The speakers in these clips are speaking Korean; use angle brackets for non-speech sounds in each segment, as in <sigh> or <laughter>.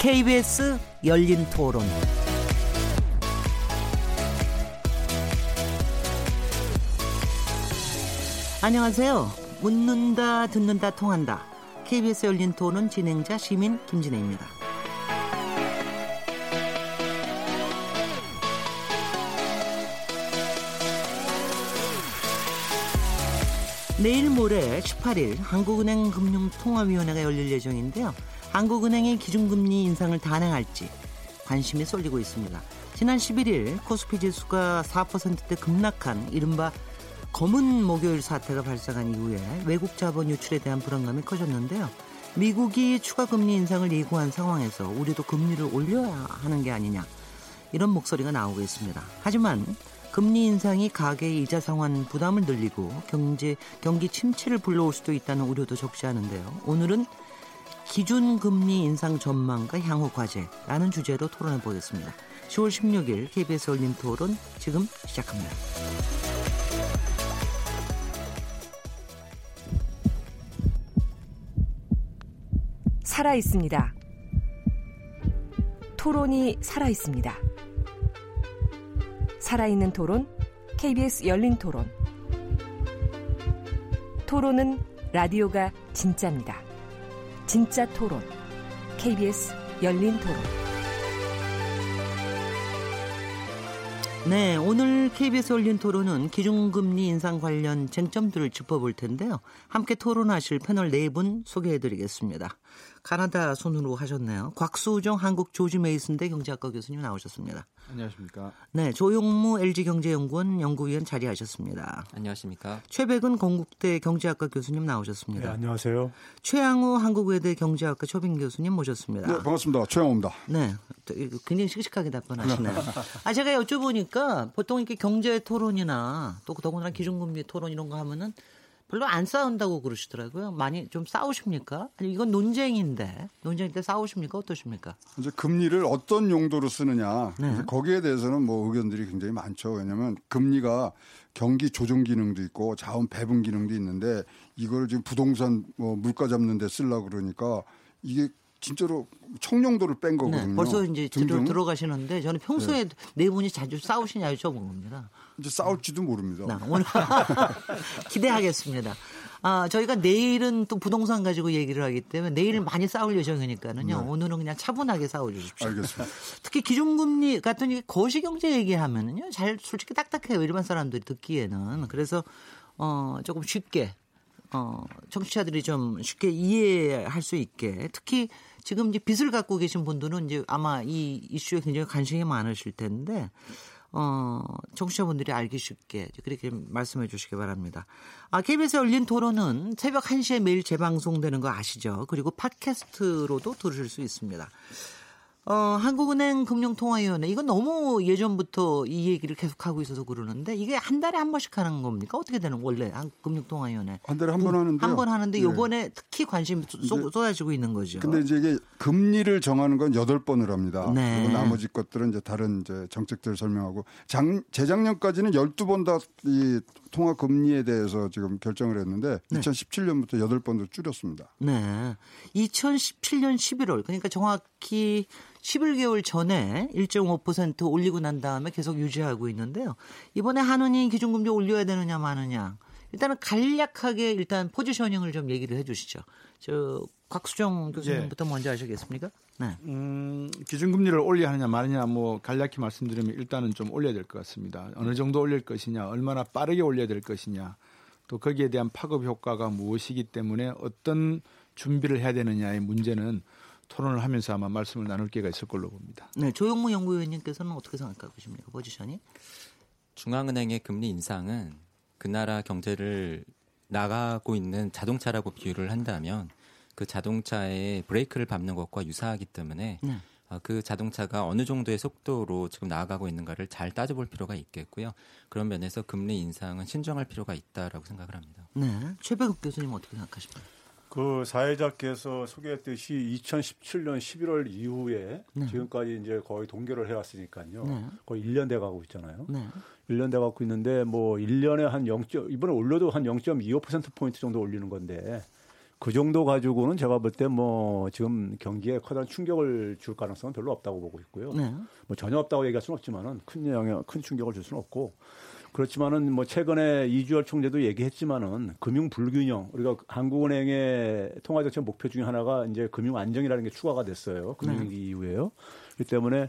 KBS 열린 토론. 안녕하세요. 묻는다, 듣는다, 통한다. KBS 열린 토론 진행자 시민 김진혜입니다. 내일 모레 18일 한국은행 금융통화위원회가 열릴 예정인데요. 한국은행의 기준금리 인상을 단행할지 관심이 쏠리고 있습니다. 지난 11일 코스피 지수가 4%대 급락한 이른바 검은 목요일 사태가 발생한 이후에 외국 자본 유출에 대한 불안감이 커졌는데요. 미국이 추가 금리 인상을 예고한 상황에서 우리도 금리를 올려야 하는 게 아니냐 이런 목소리가 나오고 있습니다. 하지만 금리 인상이 가계의 이자 상환 부담을 늘리고 경제 경기 침체를 불러올 수도 있다는 우려도 적지 않은데요. 오늘은 기준금리 인상 전망과 향후 과제라는 주제로 토론해 보겠습니다. 10월 16일 KBS 올림 토론 지금 시작합니다. 살아 있습니다. 토론이 살아 있습니다. 살아있는 토론, KBS 열린 토론. 토론은 라디오가 진짜입니다. 진짜 토론, KBS 열린 토론. 네, 오늘 KBS 열린 토론은 기준금리 인상 관련 쟁점들을 짚어볼 텐데요. 함께 토론하실 패널 네 분 소개해드리겠습니다. 가나다 손으로 하셨네요. 곽수정 한국 조지 메이슨대 경제학과 교수님 나오셨습니다. 안녕하십니까. 네, 조용무 LG경제연구원 연구위원 자리하셨습니다. 안녕하십니까. 최백은 건국대 경제학과 교수님 나오셨습니다. 네, 안녕하세요. 최양우 한국외대 경제학과 초빙 교수님 모셨습니다. 네, 반갑습니다. 최영호입니다. 네, 굉장히 씩씩하게 답변하시네요. <laughs> 아, 제가 여쭤보니까 보통 이렇게 경제 토론이나 또 더군다나 기준금리 토론 이런 거 하면은 별로 안 싸운다고 그러시더라고요. 많이 좀 싸우십니까? 아니 이건 논쟁인데 논쟁 때 싸우십니까? 어떠십니까? 이제 금리를 어떤 용도로 쓰느냐 네. 거기에 대해서는 뭐 의견들이 굉장히 많죠. 왜냐하면 금리가 경기 조정 기능도 있고 자원 배분 기능도 있는데 이걸 지금 부동산 뭐 물가 잡는 데 쓰려고 그러니까 이게 진짜로 청용도를 뺀 거거든요. 네, 벌써 이제 등등. 들어, 가시는데 저는 평소에 네. 분이 자주 싸우시냐 여쭤본 겁니다. 이제 싸울지도 모릅니다. 나 오늘 <laughs> 기대하겠습니다. 아, 저희가 내일은 또 부동산 가지고 얘기를 하기 때문에 내일 많이 싸울 예정이니까는요. 오늘은 그냥 차분하게 싸워 주십시오. 알겠습니다. <laughs> 특히 기준금리 같은 이 거시경제 얘기하면은요. 잘 솔직히 딱딱해요. 일반 사람들이 듣기에는. 그래서 어, 조금 쉽게 어, 청취자들이 좀 쉽게 이해할 수 있게 특히 지금 이제 빚을 갖고 계신 분들은 이제 아마 이 이슈에 굉장히 관심이 많으실 텐데 어, 청취자분들이 알기 쉽게 그렇게 말씀해 주시기 바랍니다. 아, KBS 열린 토론은 새벽 1시에 매일 재방송되는 거 아시죠? 그리고 팟캐스트로도 들으실 수 있습니다. 어, 한국은행 금융통화위원회 이건 너무 예전부터 이 얘기를 계속 하고 있어서 그러는데 이게 한 달에 한 번씩 하는 겁니까? 어떻게 되는 원래 금융통화위원회 한 달에 한 번 하는데요. 한번 하는데 네. 요번에 특히 관심이 쏟- 쏟아지고 있는 거죠. 근데 이제 이게 금리를 정하는 건 여덟 번을 합니다. 네. 그리고 나머지 것들은 이제 다른 이제 정책들을 설명하고 장, 재작년까지는 12번 다 이 통화 금리에 대해서 지금 결정을 했는데 네. 2017년부터 여덟 번으로 줄였습니다. 네. 2017년 11월 그러니까 정확히 11개월 전에 1.5% 올리고 난 다음에 계속 유지하고 있는데요. 이번에 한은이 기준금리 올려야 되느냐 마느냐. 일단은 간략하게 일단 포지셔닝을 좀 얘기를 해 주시죠. 저 곽수정 교수님부터 먼저 하시겠습니까? 네. 음, 기준금리를 올려야 하느냐 마느냐 뭐 간략히 말씀드리면 일단은 좀 올려야 될 것 같습니다. 어느 정도 올릴 것이냐, 얼마나 빠르게 올려야 될 것이냐, 또 거기에 대한 파급 효과가 무엇이기 때문에 어떤 준비를 해야 되느냐의 문제는 토론을 하면서 아마 말씀을 나눌 기회가 있을 걸로 봅니다. 네. 조용무 연구위원님께서는 어떻게 생각하고 계십니까? 포지션이? 중앙은행의 금리 인상은 그 나라 경제를 나가고 있는 자동차라고 비유를 한다면 그 자동차의 브레이크를 밟는 것과 유사하기 때문에 네. 어, 그 자동차가 어느 정도의 속도로 지금 나아가고 있는가를 잘 따져볼 필요가 있겠고요. 그런 면에서 금리 인상은 신중할 필요가 있다라고 생각을 합니다. 네. 최백업 교수님 어떻게 생각하십니까? 그 사회자께서 소개했듯이 2017년 11월 이후에 네. 지금까지 이제 거의 동결을 해왔으니까요. 네. 거의 1년 돼 가고 있잖아요. 네. 1년 돼 갖고 있는데 뭐 1년에 한 0. 이번에 올려도 한 0.25% 포인트 정도 올리는 건데 그 정도 가지고는 제가 볼 때 뭐 지금 경기에 커다란 충격을 줄 가능성은 별로 없다고 보고 있고요. 네. 뭐 전혀 없다고 얘기할 수는 없지만은 큰 영향, 큰 충격을 줄 수는 없고 그렇지만은 뭐 최근에 이주열 총재도 얘기했지만은 금융 불균형 우리가 한국은행의 통화정책 목표 중에 하나가 이제 금융 안정이라는 게 추가가 됐어요. 금융위기 이후에요. 그렇기 때문에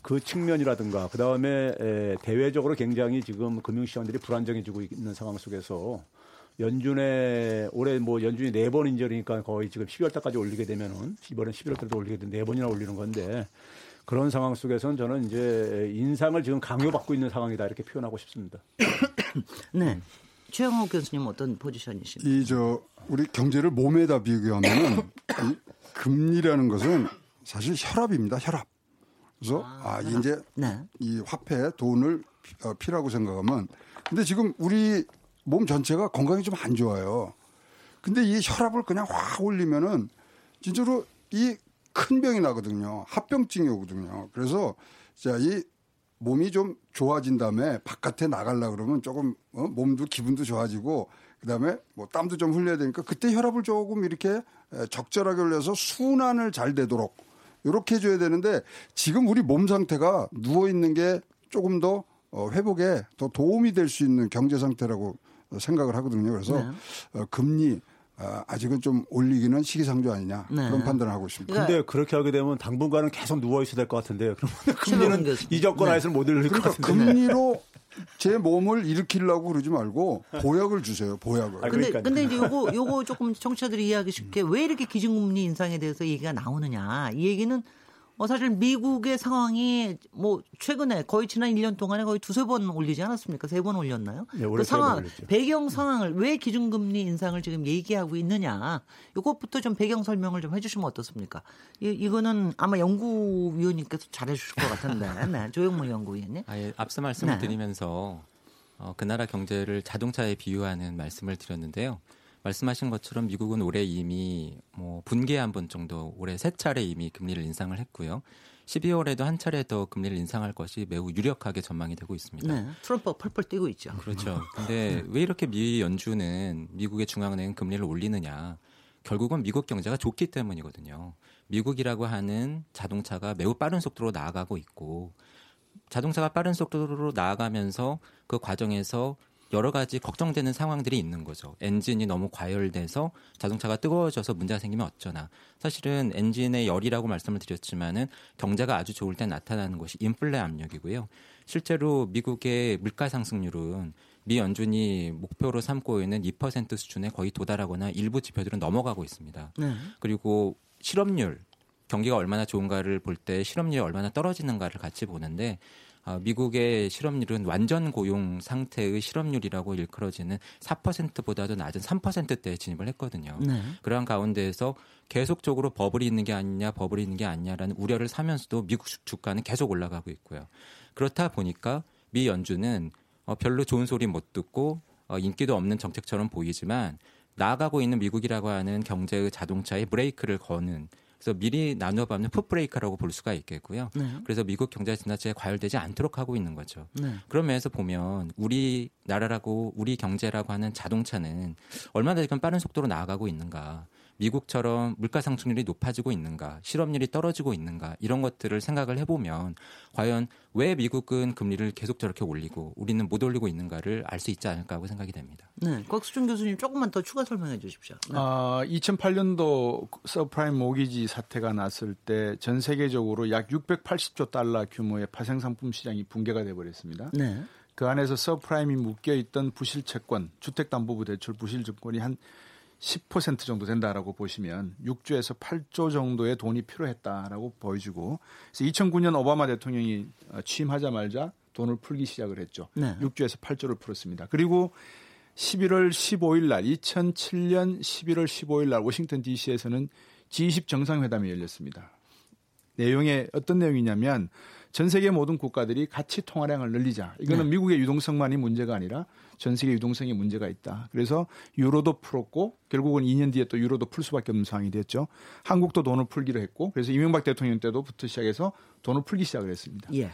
그 측면이라든가 그 다음에 대외적으로 굉장히 지금 금융시장들이 불안정해지고 있는 상황 속에서 연준에 올해 뭐 연준이 네 번 인절이니까 거의 지금 12월 달까지 올리게 되면은 이번엔 11월 달도 올리게 되면 네 번이나 올리는 건데 그런 상황 속에서는 저는 이제 인상을 지금 강요받고 있는 상황이다 이렇게 표현하고 싶습니다. <coughs> 네. 최영호 교수님 어떤 포지션이십니까? 이 저 우리 경제를 몸에다 비교하면은 이 금리라는 것은 사실 혈압입니다. 혈압. 그래서 아, 이제 네. 이 화폐 돈을 피- 어, 피라고 생각하면 근데 지금 우리 몸 전체가 건강이 좀 안 좋아요. 근데 이 혈압을 그냥 확 올리면은 진짜로 이 큰 병이 나거든요. 합병증이 오거든요. 그래서 자, 이 몸이 좀 좋아진 다음에 바깥에 나가려 그러면 조금 어? 몸도 기분도 좋아지고 그다음에 뭐 땀도 좀 흘려야 되니까 그때 혈압을 조금 이렇게 에, 적절하게 올려서 순환을 잘 되도록 이렇게 해줘야 되는데 지금 우리 몸 상태가 누워 있는 게 조금 더 어, 회복에 더 도움이 될 수 있는 경제 상태라고 어, 생각을 하거든요. 그래서 네. 어, 금리 아, 아직은 좀 올리기는 시기상조 아니냐 네. 그런 판단을 하고 있습니다. 그러니까 근데 그렇게 하게 되면 당분간은 계속 누워 있어야 될 것 같은데 그러면 금리는 교수님. 이적권 네. 하에서는 못 올릴 것 그러니까 같은데. 금리로 제 몸을 일으키려고 그러지 말고 보약을 주세요. 보약을. 아, 근데 그러니까요. 근데 이제 요거 요거 조금 청취자들이 이해하기 쉽게 왜 이렇게 기준금리 인상에 대해서 얘기가 나오느냐 이 얘기는 어 사실 미국의 상황이 뭐 최근에 거의 지난 1년 동안에 거의 두세 번 올리지 않았습니까? 세 번 올렸나요? 네, 올해 그 세번 상황 올렸죠. 배경 상황을 왜 기준금리 인상을 지금 얘기하고 있느냐 이것부터 좀 배경 설명을 좀 해주시면 어떻습니까? 이, 이거는 아마 연구위원님께서 잘해주실 것 같은데, <laughs> 네, 조영문 연구위원님. 아 예 앞서 말씀을 네. 드리면서 어, 그 나라 경제를 자동차에 비유하는 말씀을 드렸는데요. 말씀하신 것처럼 미국은 올해 이미 뭐 분기에 한 번 정도 올해 세 차례 이미 금리를 인상을 했고요. 12월에도 한 차례 더 금리를 인상할 것이 매우 유력하게 전망이 되고 있습니다. 네, 트럼프가 펄펄 뛰고 있죠. 그렇죠. 근데 왜 이렇게 미 연준은 미국의 중앙은행 금리를 올리느냐? 결국은 미국 경제가 좋기 때문이거든요. 미국이라고 하는 자동차가 매우 빠른 속도로 나아가고 있고 자동차가 빠른 속도로 나아가면서 그 과정에서 여러 가지 걱정되는 상황들이 있는 거죠. 엔진이 너무 과열돼서 자동차가 뜨거워져서 문제가 생기면 어쩌나. 사실은 엔진의 열이라고 말씀을 드렸지만은 경제가 아주 좋을 때 나타나는 것이 인플레 압력이고요. 실제로 미국의 물가 상승률은 미 연준이 목표로 삼고 있는 2% 수준에 거의 도달하거나 일부 지표들은 넘어가고 있습니다. 네. 그리고 실업률 경기가 얼마나 좋은가를 볼 때 실업률이 얼마나 떨어지는가를 같이 보는데 아, 미국의 실업률은 완전 고용 상태의 실업률이라고 일컬어지는 4%보다도 낮은 3%대에 진입을 했거든요. 네. 그러한 가운데에서 계속적으로 버블이 있는 게 아니냐, 버블이 있는 게 아니냐라는 우려를 사면서도 미국 주- 주가는 계속 올라가고 있고요. 그렇다 보니까 미 연준은 어, 별로 좋은 소리 못 듣고 어, 인기도 없는 정책처럼 보이지만 나아가고 있는 미국이라고 하는 경제의 자동차에 브레이크를 거는 그래서 미리 나누어보면 풋브레이크라고 볼 수가 있겠고요. 네. 그래서 미국 경제 지나치게 과열되지 않도록 하고 있는 거죠. 네. 그런 면에서 보면 우리 나라라고 우리 경제라고 하는 자동차는 얼마나 지금 빠른 속도로 나아가고 있는가. 미국처럼 물가 상승률이 높아지고 있는가, 실업률이 떨어지고 있는가 이런 것들을 생각을 해보면 과연 왜 미국은 금리를 계속 저렇게 올리고 우리는 못 올리고 있는가를 알 수 있지 않을까 하고 생각이 됩니다. 네, 곽수종 교수님 조금만 더 추가 설명해 주십시오. 네. 아, 2008년도 서브프라임 모기지 사태가 났을 때 전 세계적으로 약 680조 달러 규모의 파생 상품 시장이 붕괴가 돼 버렸습니다. 네. 그 안에서 서브프라임이 묶여 있던 부실 채권, 주택담보부 대출 부실 증권이 한 10% 정도 된다라고 보시면 6조에서 8조 정도의 돈이 필요했다라고 보여지고 그래서 2009년 오바마 대통령이 어, 취임하자마자 돈을 풀기 시작을 했죠. 네. 6조에서 8조를 풀었습니다. 그리고 11월 15일 날 2007년 11월 15일 날 워싱턴 DC에서는 G20 정상회담이 열렸습니다. 내용에 어떤 내용이냐면 전 세계 모든 국가들이 같이 통화량을 늘리자. 이거는 네. 미국의 유동성만이 문제가 아니라 전 세계 유동성이 문제가 있다. 그래서 유로도 풀었고 결국은 2년 뒤에 또 유로도 풀 수밖에 없는 상황이 됐죠. 한국도 돈을 풀기로 했고 그래서 이명박 대통령 때도부터 시작해서 돈을 풀기 시작을 했습니다. 예.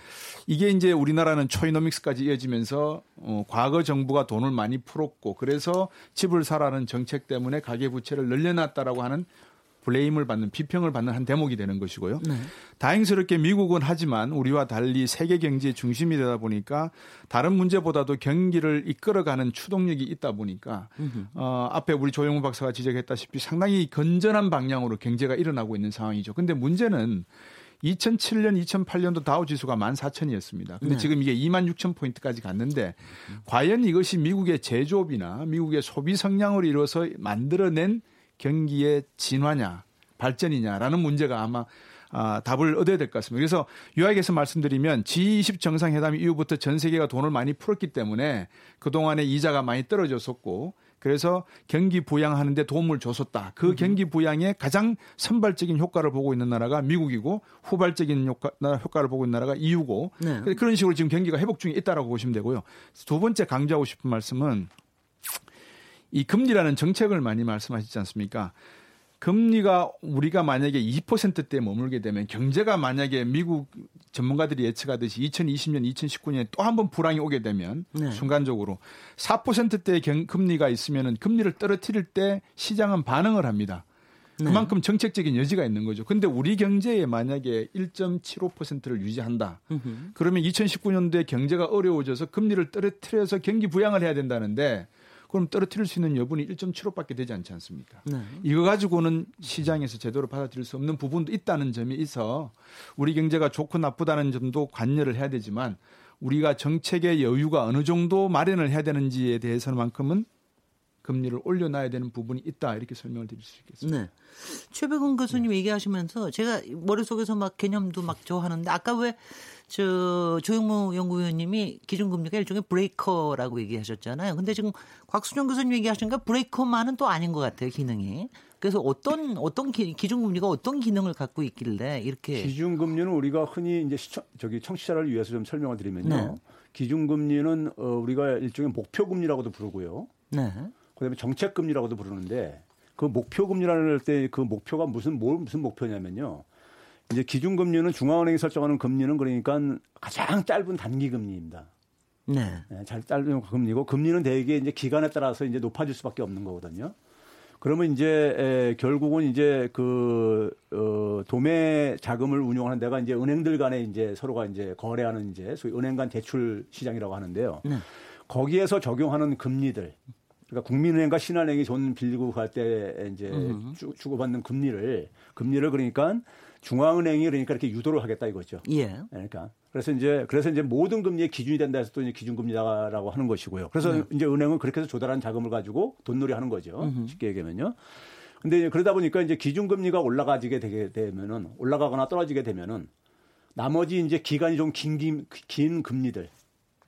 이게 이제 우리나라는 초이노믹스까지 이어지면서 어, 과거 정부가 돈을 많이 풀었고 그래서 집을 사라는 정책 때문에 가계 부채를 늘려놨다라고 하는 블레임을 받는 비평을 받는 한 대목이 되는 것이고요. 네. 다행스럽게 미국은 하지만 우리와 달리 세계 경제의 중심이 되다 보니까 다른 문제보다도 경기를 이끌어가는 추동력이 있다 보니까 어, 앞에 우리 조영우 박사가 지적했다시피 상당히 건전한 방향으로 경제가 일어나고 있는 상황이죠. 근데 문제는 2007년, 2008년도 다우 지수가 14,000이었습니다. 근데 네. 지금 이게 26,000 포인트까지 갔는데 과연 이것이 미국의 제조업이나 미국의 소비 성향으로 이루어서 만들어낸 경기의 진화냐, 발전이냐라는 문제가 아마 아, 답을 얻어야 될 것 같습니다. 그래서 요약해서 말씀드리면 G20 정상회담 이후부터 전 세계가 돈을 많이 풀었기 때문에 그동안에 이자가 많이 떨어졌었고 그래서 경기 부양하는데 도움을 줬었다. 그 경기 부양에 가장 선발적인 효과를 보고 있는 나라가 미국이고 후발적인 효과, 효과를 보고 있는 나라가 EU고 네. 그런 식으로 지금 경기가 회복 중에 있다라고 보시면 되고요. 두 번째 강조하고 싶은 말씀은 이 금리라는 정책을 많이 말씀하시지 않습니까? 금리가 우리가 만약에 2%대에 머물게 되면 경제가 만약에 미국 전문가들이 예측하듯이 2020년, 2019년에 또 한 번 불황이 오게 되면 네. 순간적으로 4%대의 경, 금리가 있으면은 금리를 떨어뜨릴 때 시장은 반응을 합니다. 네. 그만큼 정책적인 여지가 있는 거죠. 근데 우리 경제에 만약에 1.75%를 유지한다. 음흠. 그러면 2019년도에 경제가 어려워져서 금리를 떨어뜨려서 경기 부양을 해야 된다는데 그럼 떨어뜨릴 수 있는 여분이 1.75밖에 되지 않지 않습니까? 네. 이거 가지고는 시장에서 제대로 받아들일 수 없는 부분도 있다는 점이 있어 우리 경제가 좋고 나쁘다는 점도 관여를 해야 되지만 우리가 정책의 여유가 어느 정도 마련을 해야 되는지에 대해서만큼은 금리를 올려놔야 되는 부분이 있다 이렇게 설명을 드릴 수 있겠습니다. 네. 최백운 교수님 얘기하시면서 제가 머릿속에서 막 개념도 막 좋아하는데 아까 왜 저 조영무 연구위원님이 기준금리가 일종의 브레이커라고 얘기하셨잖아요. 근데 지금 곽수정 교수님 얘기하시니까 브레이커만은 또 아닌 것 같아요, 기능이. 그래서 어떤 어떤 기, 기준금리가 어떤 기능을 갖고 있길래 이렇게 기준금리는 우리가 흔히 이제 시청, 저기 청취자를 위해서 좀 설명을 드리면요. 네. 기준금리는 어, 우리가 일종의 목표금리라고도 부르고요. 네. 그다음에 정책 금리라고도 부르는데 그 목표 금리라는 때 그 목표가 무슨 뭘 무슨 목표냐면요. 이제 기준 금리는 중앙은행이 설정하는 금리는 그러니까 가장 짧은 단기 금리입니다. 네. 네, 잘 짧은 금리고 금리는 대개 이제 기간에 따라서 이제 높아질 수밖에 없는 거거든요. 그러면 이제 에, 결국은 이제 그 어, 도매 자금을 운용하는 데가 이제 은행들 간에 이제 서로가 이제 거래하는 이제 소위 은행 간 대출 시장이라고 하는데요. 네. 거기에서 적용하는 금리들 그러니까 국민은행과 신한은행이 돈 빌리고 갈 때 이제 주, 주고받는 금리를 금리를 그러니까 중앙은행이 그러니까 이렇게 유도를 하겠다 이거죠. 예. 그러니까 그래서 이제 그래서 이제 모든 금리의 기준이 된다 해서 또 이제 기준금리다라고 하는 것이고요. 그래서 네. 이제 은행은 그렇게 해서 조달한 자금을 가지고 돈놀이 하는 거죠. 쉽게 얘기하면요. 근데 이제 그러다 보니까 이제 기준금리가 올라가지게 되게 되면은 올라가거나 떨어지게 되면은 나머지 이제 기간이 좀 긴 긴 금리들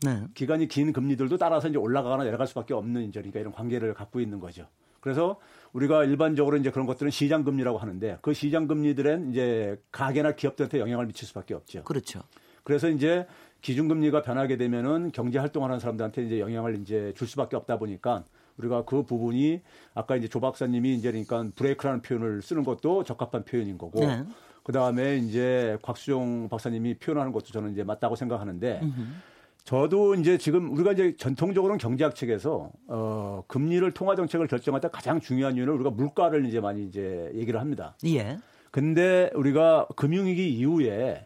네. 기간이 긴 금리들도 따라서 이제 올라가거나 내려갈 수밖에 없는 이제 그러니까 이런 관계를 갖고 있는 거죠. 그래서 우리가 일반적으로 이제 그런 것들은 시장 금리라고 하는데 그 시장 금리들은 이제 가게나 기업들한테 영향을 미칠 수밖에 없죠. 그렇죠. 그래서 이제 기준금리가 변하게 되면은 경제 활동하는 사람들한테 이제 영향을 이제 줄 수밖에 없다 보니까 우리가 그 부분이 아까 이제 조 박사님이 이제 그러니까 브레이크라는 표현을 쓰는 것도 적합한 표현인 거고 네. 그 다음에 이제 곽수종 박사님이 표현하는 것도 저는 이제 맞다고 생각하는데 저도 이제 지금 우리가 이제 전통적으로는 경제학 책에서 어 금리를 통화 정책을 결정할 때 가장 중요한 이유는 우리가 물가를 이제 많이 이제 얘기를 합니다. 예. 근데 우리가 금융위기 이후에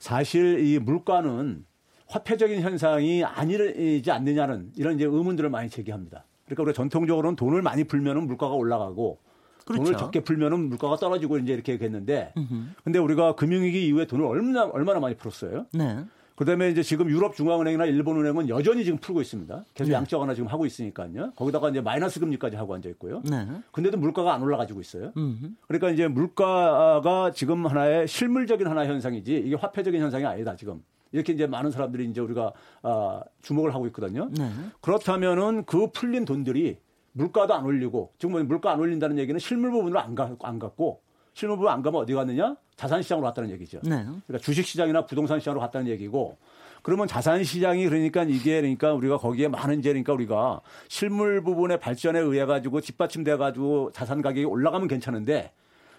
사실 이 물가는 화폐적인 현상이 아니지 않느냐는 이런 이제 의문들을 많이 제기합니다. 그러니까 우리가 전통적으로는 돈을 많이 풀면은 물가가 올라가고 그렇죠. 돈을 적게 풀면은 물가가 떨어지고 이제 이렇게 했는데 근데 우리가 금융위기 이후에 돈을 얼마나 얼마나 많이 풀었어요? 네. 그다음에 이제 지금 유럽 중앙은행이나 일본 은행은 여전히 지금 풀고 있습니다. 계속 네. 양적 완화 지금 하고 있으니까요. 거기다가 이제 마이너스 금리까지 하고 앉아 있고요. 네. 근데도 물가가 안 올라가지고 있어요. 음흠. 그러니까 이제 물가가 지금 하나의 실물적인 하나의 현상이지 이게 화폐적인 현상이 아니다 지금. 이렇게 이제 많은 사람들이 이제 우리가 아, 주목을 하고 있거든요. 네. 그렇다면은 그 풀린 돈들이 물가도 안 올리고 지금 뭐 물가 안 올린다는 얘기는 실물 부분으로 안, 가, 안 갔고 실물 부분 안 가면 어디 갔느냐? 자산 시장으로 갔다는 얘기죠. 네. 그러니까 주식 시장이나 부동산 시장으로 갔다는 얘기고 그러면 자산 시장이 그러니까 이게 그러니까 우리가 거기에 많은 이제 그러니까 우리가 실물 부분의 발전에 의해 가지고 뒷받침돼 가지고 자산 가격이 올라가면 괜찮은데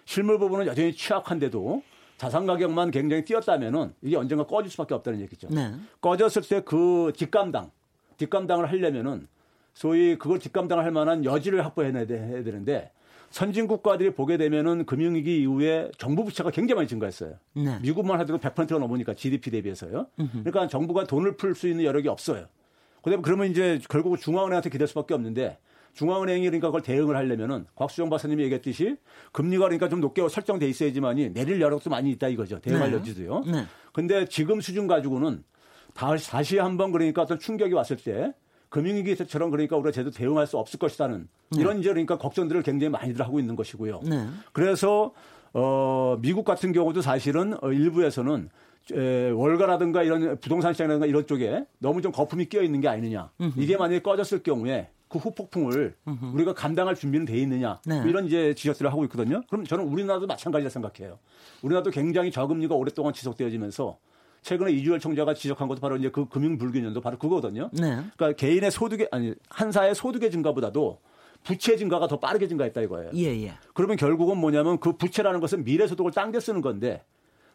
실물 부분은 여전히 취약한데도 자산 가격만 굉장히 뛰었다면은 이게 언젠가 꺼질 수밖에 없다는 얘기죠. 네. 꺼졌을 때 그 뒷감당, 뒷감당을 하려면은 소위 그걸 뒷감당을 할 만한 여지를 확보해내야 돼- 해야 되는데 선진 국가들이 보게 되면은 금융위기 이후에 정부 부채가 굉장히 많이 증가했어요. 네. 미국만 하더라도 100%가 넘으니까 GDP 대비해서요. 그러니까 정부가 돈을 풀 수 있는 여력이 없어요. 그다음에 그러면 이제 결국 중앙은행한테 기댈 수밖에 없는데 중앙은행이 그러니까 그걸 대응을 하려면은 곽수정 박사님이 얘기했듯이 금리가 그러니까 좀 높게 설정돼 있어야지만이 내릴 여력도 많이 있다 이거죠. 대응할 네. 여지도요. 네. 근데 지금 수준 가지고는 다시 한번 그러니까 어떤 충격이 왔을 때 금융위기처럼 그러니까 우리가 제대로 대응할 수 없을 것이라는 이런 이제 그러니까 걱정들을 굉장히 많이들 하고 있는 것이고요. 네. 그래서 어 미국 같은 경우도 사실은 어, 일부에서는 에, 월가라든가 이런 부동산 시장이라든가 이런 쪽에 너무 좀 거품이 끼어 있는 게 아니느냐. 이게 만약에 꺼졌을 경우에 그 후폭풍을 우리가 감당할 준비는 돼 있느냐. 네. 뭐 이런 이제 지적들을 하고 있거든요. 그럼 저는 우리나라도 마찬가지라 생각해요. 우리나라도 굉장히 저금리가 오랫동안 지속되어지면서 최근에 이주열 총재가 지적한 것도 바로 이제 그 금융 불균형도 바로 그거거든요. 네. 그러니까 개인의 소득의 아니 한사의 소득의 증가보다도 부채 증가가 더 빠르게 증가했다 이거예요. 예, 예. 그러면 결국은 뭐냐면 그 부채라는 것은 미래 소득을 당겨 쓰는 건데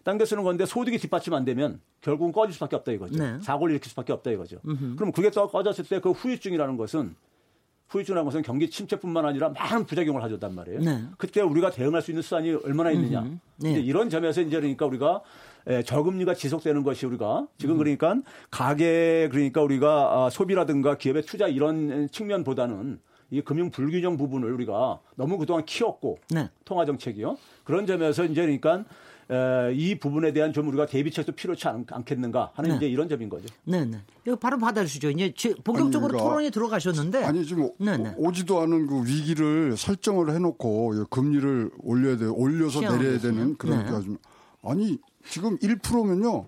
당겨 쓰는 건데 소득이 뒷받침 안 되면 결국은 꺼질 수밖에 없다 이거죠. 네. 사고를 일으킬 수밖에 없다 이거죠. 그럼 그게 또 꺼졌을 때 그 후유증이라는 것은 후유증이라는 것은 경기 침체뿐만 아니라 많은 부작용을 가져단 말이에요. 네. 그때 우리가 대응할 수 있는 수단이 얼마나 있느냐. 네. 이제 이런 점에서 이제 그러니까 우리가 에, 저금리가 지속되는 것이 우리가 지금 그러니까 가계 그러니까 우리가 아, 소비라든가 기업의 투자 이런 측면보다는 이 금융 불균형 부분을 우리가 너무 그동안 키웠고 네. 통화 정책이요. 그런 점에서 이제 그러니까 에, 이 부분에 대한 좀 우리가 대비책도 필요치 않, 않겠는가 하는 네. 이제 이런 점인 거죠. 네, 네. 이거 바로 받아주시죠. 이제 지- 본격적으로 아니, 그러니까- 토론에 들어가셨는데. 아니 지금 네, 네. 오지도 않은 그 위기를 설정을 해놓고 이 금리를 올려야 돼 올려서 내려야. 되는 그런 네. 게 아주 아니 지금 1%면요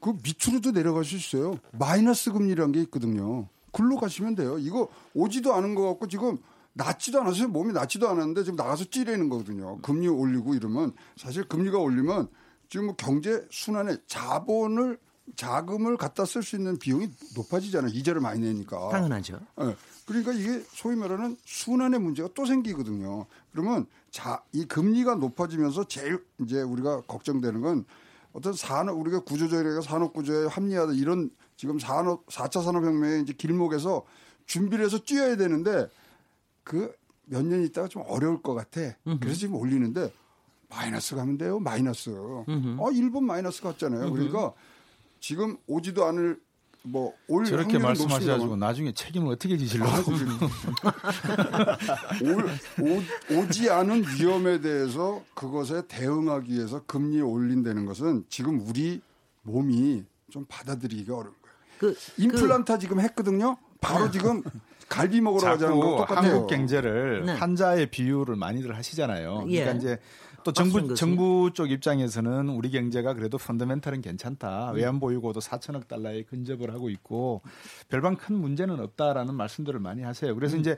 그 밑으로도 내려갈 수 있어요. 마이너스 금리라는 게 있거든요. 글로 가시면 돼요. 이거 오지도 않은 것 같고 지금 낮지도 않았어요. 몸이 낮지도 않았는데 지금 나가서 찌르는 거거든요. 금리 올리고 이러면. 사실 금리가 올리면 지금 뭐 경제 순환에 자본을 자금을 갖다 쓸 수 있는 비용이 높아지잖아요. 이자를 많이 내니까. 당연하죠. 예. 그러니까 이게 소위 말하는 순환의 문제가 또 생기거든요. 그러면 자, 이 금리가 높아지면서 제일 이제 우리가 걱정되는 건 어떤 산업 우리가 구조조례가 산업 구조에 합리화다 이런 지금 산업 4차 산업혁명의 이제 길목에서 준비를 해서 뛰어야 되는데 그 몇 년 있다가 좀 어려울 것 같아. 그래서 지금 올리는데 마이너스 가면 돼요. 마이너스. 어, 일본 마이너스 갔잖아요. 그러니까 지금 오지도 않을 뭐올 저렇게 말씀하셔가지고 나중에 책임을 어떻게 지시려고 올, 오, 오 지 않은 위험에 대해서 그것에 대응하기 위해서 금리 올린다는 것은 지금 우리 몸이 좀 받아들이기가 어려운 거예요. 그, 임플란타 지금 했거든요. 바로 지금 갈비 먹으러 가자는 거 자꾸 똑같아요. 한국 경제를 네. 환자의 비유를 많이들 하시잖아요. 예. 그러니까 이제 또 정부. 정부 쪽 입장에서는 우리 경제가 그래도 펀더멘탈은 괜찮다. 음. 외환 보유고도 4천억 달러에 근접을 하고 있고 별반 큰 문제는 없다라는 말씀들을 많이 하세요. 음. 그래서 이제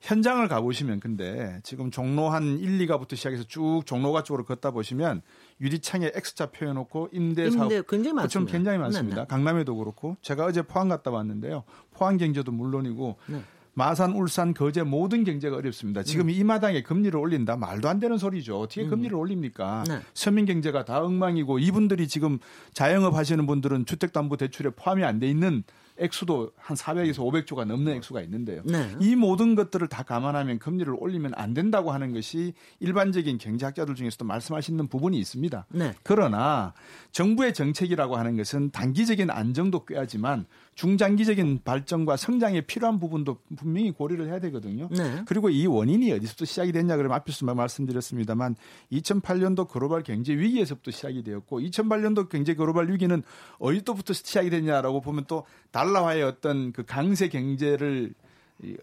현장을 가보시면 근데 지금 종로 한 1, 2가부터 시작해서 쭉 종로가 쪽으로 걷다 보시면 유리창에 X자 표해놓고 임대 사업 굉장히 많습니다. 굉장히 많습니다. 네, 네. 강남에도 그렇고 제가 어제 포항 갔다 왔는데요. 포항 경제도 물론이고 네. 마산, 울산, 거제 모든 경제가 어렵습니다. 지금 이 마당에 금리를 올린다 말도 안 되는 소리죠. 어떻게 금리를 올립니까? 네. 서민 경제가 다 엉망이고 이분들이 지금 자영업 하시는 분들은 주택담보대출에 포함이 안 돼 있는 액수도 한 400에서 500조가 넘는 액수가 있는데요. 네. 이 모든 것들을 다 감안하면 금리를 올리면 안 된다고 하는 것이 일반적인 경제학자들 중에서도 말씀하시는 부분이 있습니다. 네. 그러나 정부의 정책이라고 하는 것은 단기적인 안정도 꾀하지만 중장기적인 발전과 성장에 필요한 부분도 분명히 고려를 해야 되거든요. 네. 그리고 이 원인이 어디서부터 시작이 됐냐 그러면 앞에서 말씀드렸습니다만 2008년도 글로벌 경제 위기에서부터 시작이 되었고 2008년도 경제 글로벌 위기는 어디서부터 시작이 됐냐라고 보면 또 달러화의 어떤 그 강세 경제를 이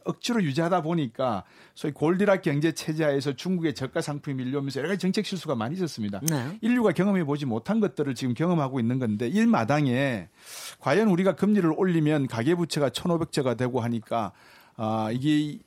억지로 유지하다 보니까 소위 골디락 경제 체제하에서 중국의 저가 상품이 밀려오면서 여러 가지 정책 실수가 많이 있었습니다. 네. 인류가 경험해 보지 못한 것들을 지금 경험하고 있는 건데 이 마당에 과연 우리가 금리를 올리면 가계 부채가 1,500조가 되고 하니까 아 이게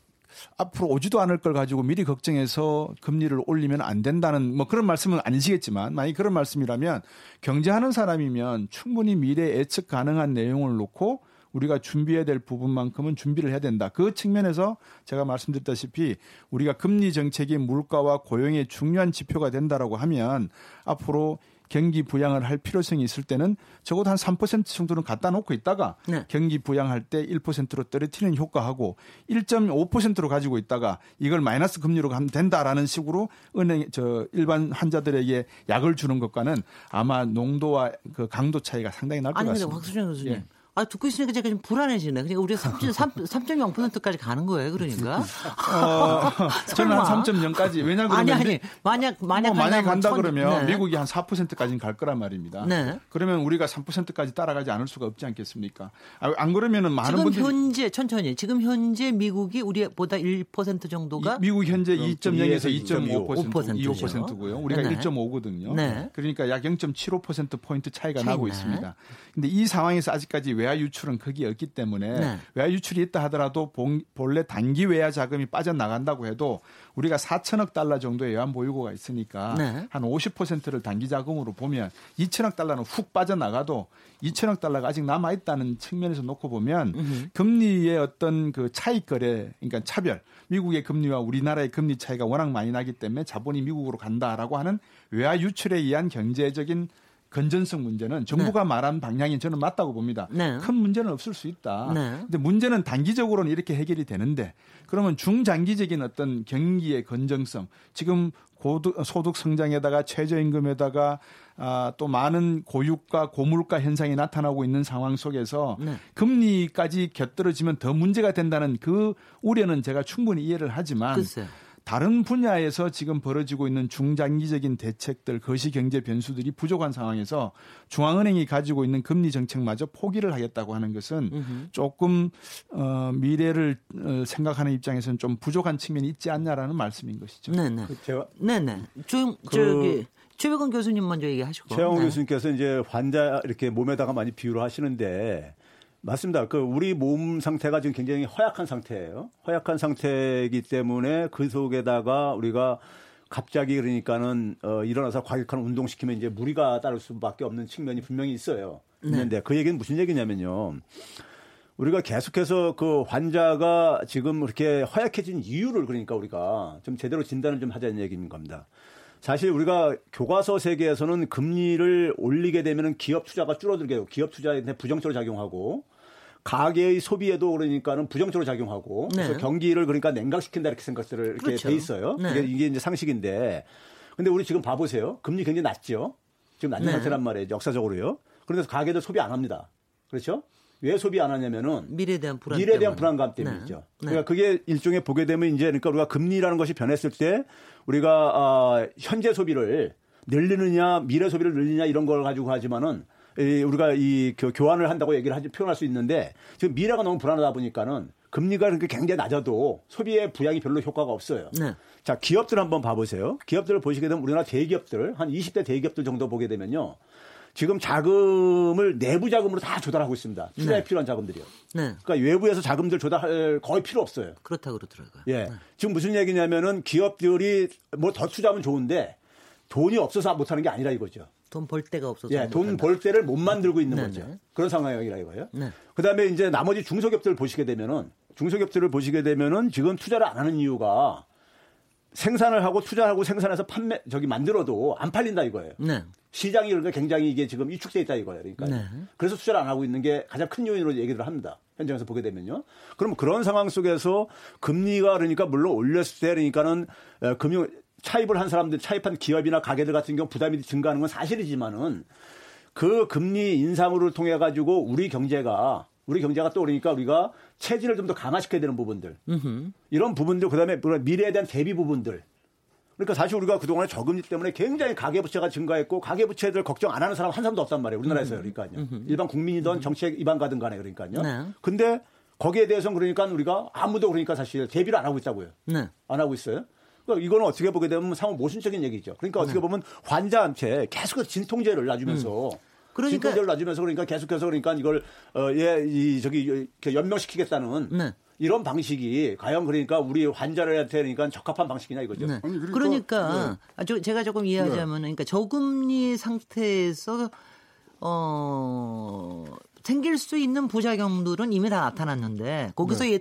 앞으로 오지도 않을 걸 가지고 미리 걱정해서 금리를 올리면 안 된다는 뭐 그런 말씀은 아니시겠지만 만약 그런 말씀이라면 경제하는 사람이면 충분히 미래 예측 가능한 내용을 놓고 우리가 준비해야 될 부분만큼은 준비를 해야 된다. 그 측면에서 제가 말씀드렸다시피 우리가 금리 정책이 물가와 고용의 중요한 지표가 된다라고 하면 앞으로 경기 부양을 할 필요성이 있을 때는 적어도 한 3% 정도는 갖다 놓고 있다가 네. 경기 부양할 때 1%로 떨어뜨리는 효과하고 1.5%로 가지고 있다가 이걸 마이너스 금리로 가면 된다라는 식으로 은행 저 일반 환자들에게 약을 주는 것과는 아마 농도와 그 강도 차이가 상당히 날것 아니 근데 같습니다. 박수정 교수님. 예. 아 듣고 있으니까 제가 좀 불안해지네. 그러니까 우리가 3.0%까지 <laughs> 가는 거예요. 그러니까. 어, <laughs> 저는 한 설마. 3.0까지 왜냐 그러면 아니 아니 미- 만약 만약 뭐 만약에 간다면 간다 천- 그러면 네. 미국이 한 4%까지는 갈 거란 말입니다. 네. 그러면 우리가 3%까지 따라가지 않을 수가 없지 않겠습니까? 아, 안 그러면은 많은 지금 분들이 현재 천천히 지금 현재 미국이 우리보다 1% 정도가 이- 미국 현재 그럼 2.0에서 2.25%, 2.5% 5%죠. 25%고요. 우리가 네네. 1.5거든요. 네. 그러니까 약 0.75% 포인트 차이가 차이 나고 나. 있습니다. 근데 이 상황에서 아직까지 외화 유출은 거기 없기 때문에 네. 외화 유출이 있다 하더라도 본- 본래 단기 외화 자금이 빠져나간다고 해도 우리가 4천억 달러 정도의 외환 보유고가 있으니까 네. 한 50%를 단기 자금으로 보면 2천억 달러는 훅 빠져나가도 2천억 달러가 아직 남아 있다는 측면에서 놓고 보면 금리의 어떤 그 차익 거래 그러니까 차별 미국의 금리와 우리나라의 금리 차이가 워낙 많이 나기 때문에 자본이 미국으로 간다라고 하는 외화 유출에 의한 경제적인 건전성 문제는 정부가 말한 방향이 저는 맞다고 봅니다. 네. 큰 문제는 없을 수 있다. 네. 근데 문제는 단기적으로는 이렇게 해결이 되는데 그러면 중장기적인 어떤 경기의 건정성 지금 고도, 소득 성장에다가 최저임금에다가 아, 또 많은 고유가 고물가 현상이 나타나고 있는 상황 속에서 네. 금리까지 곁들어지면 더 문제가 된다는 그 우려는 제가 충분히 이해를 하지만 글쎄요. 다른 분야에서 지금 벌어지고 있는 중장기적인 대책들, 거시 경제 변수들이 부족한 상황에서 중앙은행이 가지고 있는 금리 정책마저 포기를 하겠다고 하는 것은 조금 어, 미래를 어, 생각하는 입장에서는 좀 부족한 측면이 있지 않냐라는 말씀인 것이죠. 네네. 그 제가 네네. 조, 그- 저기 최백원 교수님 먼저 얘기하시고. 최영호 네. 교수님께서 이제 환자 이렇게 몸에다가 많이 비유를 하시는데 맞습니다. 그 우리 몸 상태가 지금 굉장히 허약한 상태예요. 허약한 상태이기 때문에 그 속에다가 우리가 갑자기 그러니까는 어, 일어나서 과격한 운동 시키면 이제 무리가 따를 수밖에 없는 측면이 분명히 있어요. 있는데 그 얘기는 무슨 얘기냐면요. 우리가 계속해서 그 환자가 지금 그렇게 허약해진 이유를 그러니까 우리가 좀 제대로 진단을 좀 하자는 얘기인 겁니다. 사실 우리가 교과서 세계에서는 금리를 올리게 되면은 기업 투자가 줄어들게 되고 기업 투자에 부정적으로 작용하고 가계의 소비에도 그러니까는 부정적으로 작용하고 네. 그래서 경기를 그러니까 냉각시킨다 이렇게 생각들을 이렇게 그렇죠. 돼 있어요. 네. 이게, 이게 이제 상식인데 근데 우리 지금 봐보세요. 금리 굉장히 낮죠. 지금 낮은 네. 상태란 말이에요. 역사적으로요. 그런데 가계들 소비 안 합니다. 그렇죠? 왜 소비 안 하냐면은 미래에 대한 불안 미래에 대한. 불안감 때문이죠. 네. 그러니까 그게 일종의 보게 되면 이제 그러니까 우리가 금리라는 것이 변했을 때 우리가 아, 현재 소비를 늘리느냐 미래 소비를 늘리느냐 이런 걸 가지고 하지만은 이 우리가 이 교- 교환을 한다고 얘기를 하지 표현할 수 있는데 지금 미래가 너무 불안하다 보니까는 금리가 그렇게 굉장히 낮아도 소비의 부양이 별로 효과가 없어요. 네. 자, 기업들 한번 봐보세요. 기업들을 보시게 되면 우리나라 대기업들, 한 20대 대기업들 정도 보게 되면요. 지금 자금을 내부 자금으로 다 조달하고 있습니다. 투자에 네. 필요한 자금들이요. 네. 그러니까 외부에서 자금들 조달할 거의 필요 없어요. 그렇다 그러더라고요. 예. 지금 무슨 얘기냐면은 기업들이 뭐 더 투자하면 좋은데 돈이 없어서 못하는 게 아니라 이거죠. 돈 벌 데가 없어서. 예, 돈. 벌 때를 못 만들고 있는 네네. 거죠. 그런 상황이라 이거예요. 네. 그다음에 이제 나머지 중소기업들 보시게 되면은 중소기업들을 보시게 되면은 지금 투자를 안 하는 이유가 생산을 하고 투자하고 생산해서 판매 저기 만들어도 안 팔린다 이거예요. 네. 시장이 그러니까 굉장히 이게 지금 위축돼 있다 이거예요. 그러니까 네. 그래서 투자를 안 하고 있는 게 가장 큰 요인으로 얘기를 합니다. 현장에서 보게 되면요. 그럼 그런 상황 속에서 금리가 그러니까 물론 올렸을 때 그러니까는 어, 금융 차입을 한 사람들 차입한 기업이나 가게들 같은 경우 부담이 증가하는 건 사실이지만은 그 금리 인상으로 통해 가지고 우리 경제가 우리 경제가 또 그러니까 우리가 체질을 좀 더 강화시켜야 되는 부분들 이런 부분들 그다음에 물론 미래에 대한 대비 부분들 그러니까 사실 우리가 그동안에 저금리 때문에 굉장히 가계부채가 증가했고 가계부채들 걱정 안 하는 사람 한 사람도 없단 말이에요. 우리나라에서요. 그러니까요. 일반 국민이든 정책 입안가든 간에 그러니까요. 네. 근데 거기에 대해서는 그러니까 우리가 아무도 그러니까 사실 대비를 안 하고 있다고요. 네. 안 하고 있어요. 그러니까 이거는 어떻게 보게 되면 상호 모순적인 얘기죠. 그러니까 네. 어떻게 보면 환자한테 계속해서 진통제를 놔주면서 그러니까- 진통제를 놔주면서 그러니까 계속해서 그러니까 이걸 어예이 저기 이렇게 연명시키겠다는 네. 이런 방식이 과연 그러니까 우리 환자들한테 그러니까 적합한 방식이냐 이거죠. 네. 아니, 그러니까- 그러니까, 네. 아, 저, 제가 조금 이해하자면, 그러니까 저금리 상태에서 어 생길 수 있는 부작용들은 이미 다 나타났는데 거기서 네. 예,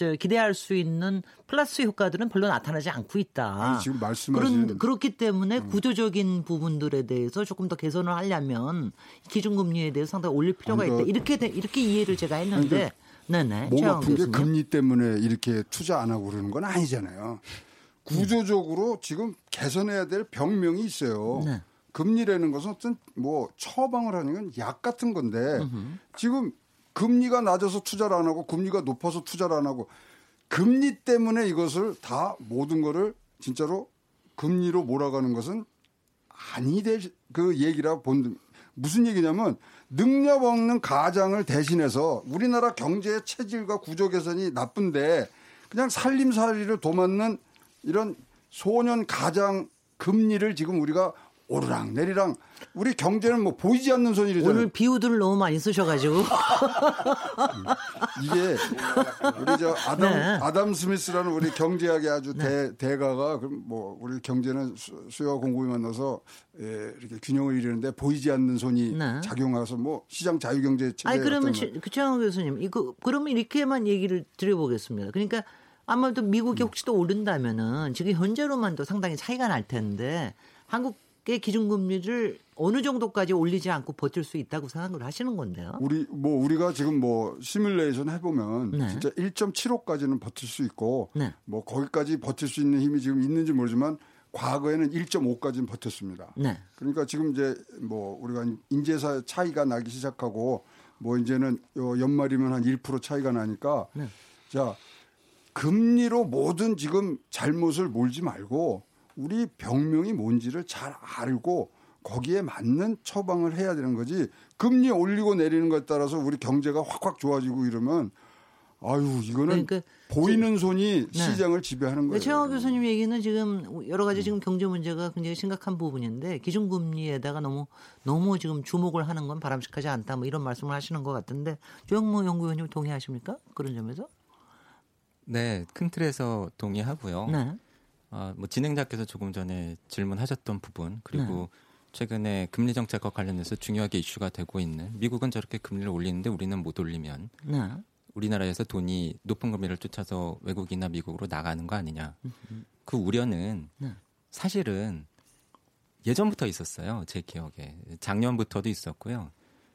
저 기대할 수 있는 플러스 효과들은 별로 나타나지 않고 있다. 지금 말씀하신 그런 그렇기 때문에 음. 구조적인 부분들에 대해서 조금 더 개선을 하려면 기준금리에 대해서 상당히 올릴 필요가 아니, 있다. 그- 이렇게 돼- 이렇게 이해를 제가 했는데, 네네. 몸 아픈 게. 금리 때문에 이렇게 투자 안 하고 그러는 건 아니잖아요. 구조적으로 지금 개선해야 될 병명이 있어요. 네. 금리라는 것은 어떤 뭐 처방을 하는 건 약 같은 건데 지금 금리가 낮아서 투자를 안 하고 금리가 높아서 투자를 안 하고 금리 때문에 이것을 다 모든 거를 진짜로 금리로 몰아가는 것은 아니 될그 얘기라 본 무슨 얘기냐면 능력 없는 가장을 대신해서 우리나라 경제의 체질과 구조 개선이 나쁜데 그냥 살림살이를 도맡는 이런 소년 가장 금리를 지금 우리가 오르락 내리락 우리 경제는 뭐 보이지 않는 손이잖아요. 오늘 비유들을 너무 많이 쓰셔가지고 <laughs> 이게 우리 저 아담 네. 아담 스미스라는 우리 경제학의 아주 대, 대가가 그럼 뭐 우리 경제는 수, 수요와 공급이 만나서 예, 이렇게 균형을 이루는데 보이지 않는 손이 네. 작용해서 뭐 시장 자유 경제 체제 아니 그러면 그 최영호 교수님 이거 그러면 이렇게만 얘기를 드려보겠습니다. 그러니까 아마도 미국이 혹시 또 오른다면은 지금 현재로만도 상당히 차이가 날 텐데 한국의 기준금리를 어느 정도까지 올리지 않고 버틸 수 있다고 생각을 하시는 건데요. 우리 뭐 우리가 지금 뭐 시뮬레이션 해보면 네. 진짜 1.75까지는 버틸 수 있고 네. 뭐 거기까지 버틸 수 있는 힘이 지금 있는지 모르지만 과거에는 1.5까지는 버텼습니다. 네. 그러니까 지금 이제 뭐 우리가 인재사 차이가 나기 시작하고 뭐 이제는 요 연말이면 한 1% 차이가 나니까 네. 자 금리로 모든 지금 잘못을 몰지 말고 우리 병명이 뭔지를 잘 알고 거기에 맞는 처방을 해야 되는 거지 금리 올리고 내리는 것에 따라서 우리 경제가 확확 좋아지고 이러면 아유 이거는 그러니까 보이는 손이 네. 시장을 지배하는 거예요. 최영호 교수님 얘기는 지금 여러 가지 지금 경제 문제가 굉장히 심각한 부분인데 기준금리에다가 너무 너무 지금 주목을 하는 건 바람직하지 않다 뭐 이런 말씀을 하시는 것 같은데 조영모 연구위원님 동의하십니까 그런 점에서? 네, 큰 틀에서 동의하고요. 네. 아, 뭐 진행자께서 조금 전에 질문하셨던 부분 그리고 최근에 금리 정책과 관련해서 중요하게 이슈가 되고 있는 미국은 저렇게 금리를 올리는데 우리는 못 올리면 네. 우리나라에서 돈이 높은 금리를 쫓아서 외국이나 미국으로 나가는 거 아니냐. 그 우려는 네. 사실은 예전부터 있었어요. 제 기억에. 작년부터도 있었고요.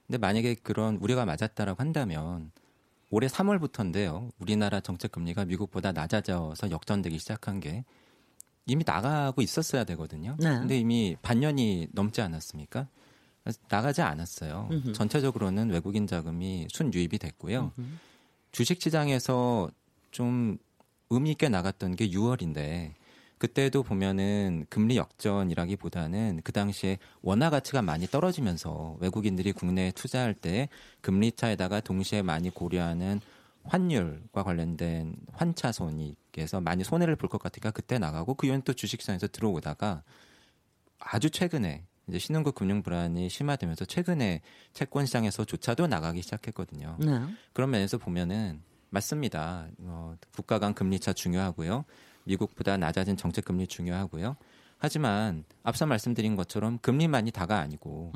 근데 만약에 그런 우려가 맞았다라고 한다면 올해 3월부터인데요. 우리나라 정책 금리가 미국보다 낮아져서 역전되기 시작한 게 이미 나가고 있었어야 되거든요. 네. 근데 이미 반년이 넘지 않았습니까? 나가지 않았어요. 전체적으로는 외국인 자금이 순유입이 됐고요. 주식 시장에서 좀 의미 있게 나갔던 게 6월인데 그때도 보면은 금리 역전이라기보다는 그 당시에 원화 가치가 많이 떨어지면서 외국인들이 국내에 투자할 때 금리 차에다가 동시에 많이 고려하는 환율과 관련된 환차손이 그래서 많이 손해를 볼 것 같으니까 그때 나가고 그 이후에 또 주식시장에서 들어오다가 아주 최근에 이제 신흥국 금융 불안이 심화되면서 최근에 채권 시장에서조차도 나가기 시작했거든요. 네. 그런 면에서 보면은 맞습니다. 어, 국가 간 금리 차 중요하고요. 미국보다 낮아진 정책 금리 중요하고요. 하지만 앞서 말씀드린 것처럼 금리만이 다가 아니고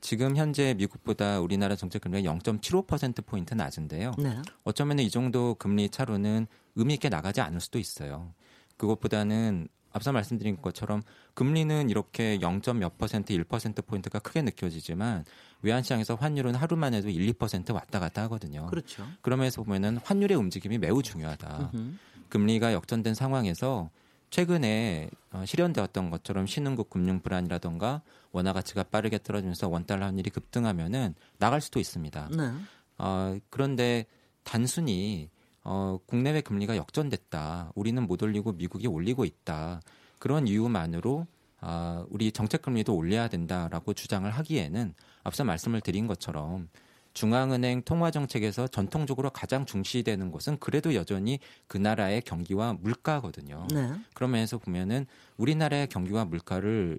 지금 현재 미국보다 우리나라 정책 금리가 0.75% 포인트 낮은데요. 네. 어쩌면 이 정도 금리 차로는 의미 있게 나가지 않을 수도 있어요. 그것보다는 앞서 말씀드린 것처럼 금리는 이렇게 0. 몇 퍼센트, 1% 포인트가 크게 느껴지지만 외환 시장에서 환율은 하루만 해도 1, 2% 왔다 갔다 하거든요. 그렇죠. 그러면서 보면은 환율의 움직임이 매우 중요하다. 음. 금리가 역전된 상황에서 최근에 어, 실현되었던 것처럼 신흥국 금융 불안이라던가 원화 가치가 빠르게 떨어지면서 원달러 환율이 급등하면은 나갈 수도 있습니다. 네. 어, 그런데 단순히 어, 국내외 금리가 역전됐다. 우리는 못 올리고 미국이 올리고 있다. 그런 이유만으로 아, 우리 정책 금리도 올려야 된다라고 주장을 하기에는 앞서 말씀을 드린 것처럼 중앙은행 통화 정책에서 전통적으로 가장 중시되는 것은 그래도 여전히 그 나라의 경기와 물가거든요. 네. 그런 면에서 보면은 우리나라의 경기와 물가를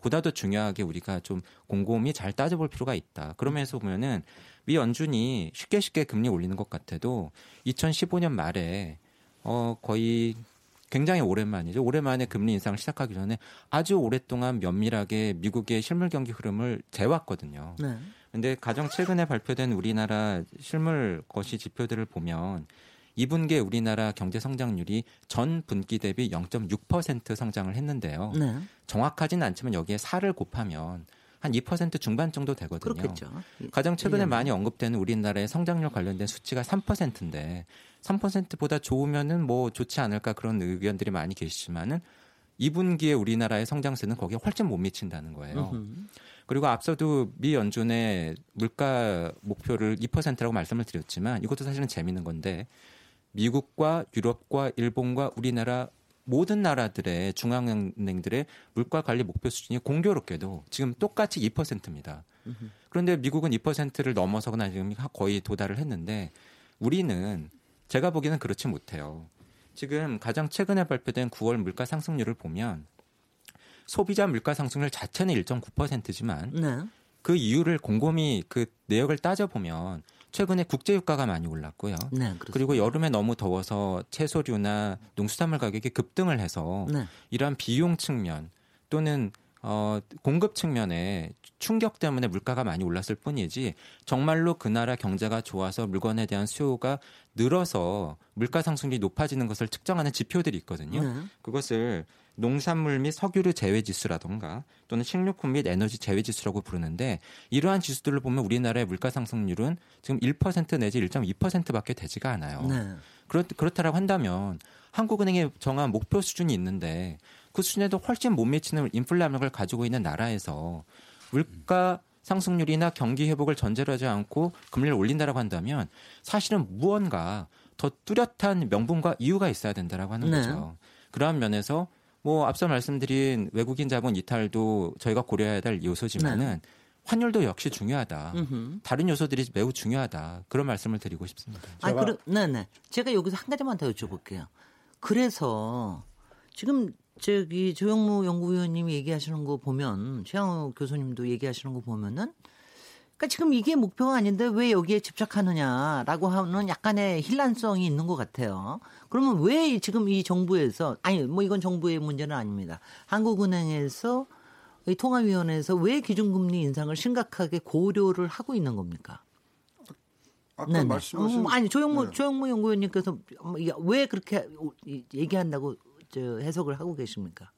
보다도 중요하게 우리가 좀 곰곰이 잘 따져볼 필요가 있다. 그러면서 보면은 미 연준이 쉽게 쉽게 금리 올리는 것 같아도 2015년 말에 어 거의 굉장히 오랜만이죠. 오랜만에 금리 인상을 시작하기 전에 아주 오랫동안 면밀하게 미국의 실물 경기 흐름을 재왔거든요. 네. 근데 가장 최근에 발표된 우리나라 실물 거시 지표들을 보면 2분기에 우리나라 경제 성장률이 전 분기 대비 0.6% 성장을 했는데요. 네. 정확하진 않지만 여기에 4를 곱하면 한 2% 중반 정도 되거든요. 그렇겠죠. 가장 최근에 예. 많이 언급되는 우리나라의 성장률 관련된 수치가 3%인데 3%보다 좋으면은 뭐 좋지 않을까 그런 의견들이 많이 계시지만은 2분기에 우리나라의 성장세는 거기에 훨씬 못 미친다는 거예요. 음흠. 그리고 앞서도 미 연준의 물가 목표를 2%라고 말씀을 드렸지만 이것도 사실은 재밌는 건데 미국과 유럽과 일본과 우리나라 모든 나라들의 중앙은행들의 물가 관리 목표 수준이 공교롭게도 지금 똑같이 2%입니다. 그런데 미국은 2%를 넘어서거나 지금 거의 도달을 했는데 우리는 제가 보기에는 그렇지 못해요. 지금 가장 최근에 발표된 9월 물가 상승률을 보면 소비자 물가 상승률 자체는 1.9%지만 네. 그 이유를 곰곰이 그 내역을 따져보면 최근에 국제 유가가 많이 올랐고요. 네. 그리고 여름에 너무 더워서 채소류나 농수산물 가격이 급등을 해서 네. 이러한 비용 측면 또는 어, 공급 측면에 충격 때문에 물가가 많이 올랐을 뿐이지 정말로 그 나라 경제가 좋아서 물건에 대한 수요가 늘어서 물가 상승률이 높아지는 것을 측정하는 지표들이 있거든요. 네. 그것을 농산물 및 석유류 제외 지수라던가 또는 식료품 및 에너지 제외 지수라고 부르는데 이러한 지수들을 보면 우리나라의 물가 상승률은 지금 1% 내지 1.2%밖에 되지가 않아요. 네. 그렇, 그렇다라고 한다면 한국은행이 정한 목표 수준이 있는데 그 수준에도 훨씬 못 미치는 인플레 압력을 가지고 있는 나라에서 물가 상승률이나 경기 회복을 전제로 하지 않고 금리를 올린다라고 한다면 사실은 무언가 더 뚜렷한 명분과 이유가 있어야 된다라고 하는 네. 거죠. 그러한 면에서 뭐 앞서 말씀드린 외국인 자본 이탈도 저희가 고려해야 될 요소지만은 환율도 역시 중요하다. 네. 음흠. 다른 요소들이 매우 중요하다. 그런 말씀을 드리고 싶습니다. 아, 제가- 그러, 네네. 제가 여기서 한 가지만 더 여쭤볼게요. 그래서 지금 저기 조영무 연구위원님이 얘기하시는 거 보면 최양호 교수님도 얘기하시는 거 보면은 그러니까 지금 이게 목표가 아닌데 왜 여기에 집착하느냐라고 하는 약간의 hir란성이 있는 것 같아요. 그러면 왜 지금 이 정부에서 아니 뭐 이건 정부의 문제는 아닙니다. 한국은행에서 이 통화위원회에서 왜 기준금리 인상을 심각하게 고려를 하고 있는 겁니까? 아까 네네. 말씀하신 음, 아니 조영무 네. 조영무 연구위원님께서 뭐왜 그렇게 얘기한다고 저 해석을 하고 계십니까?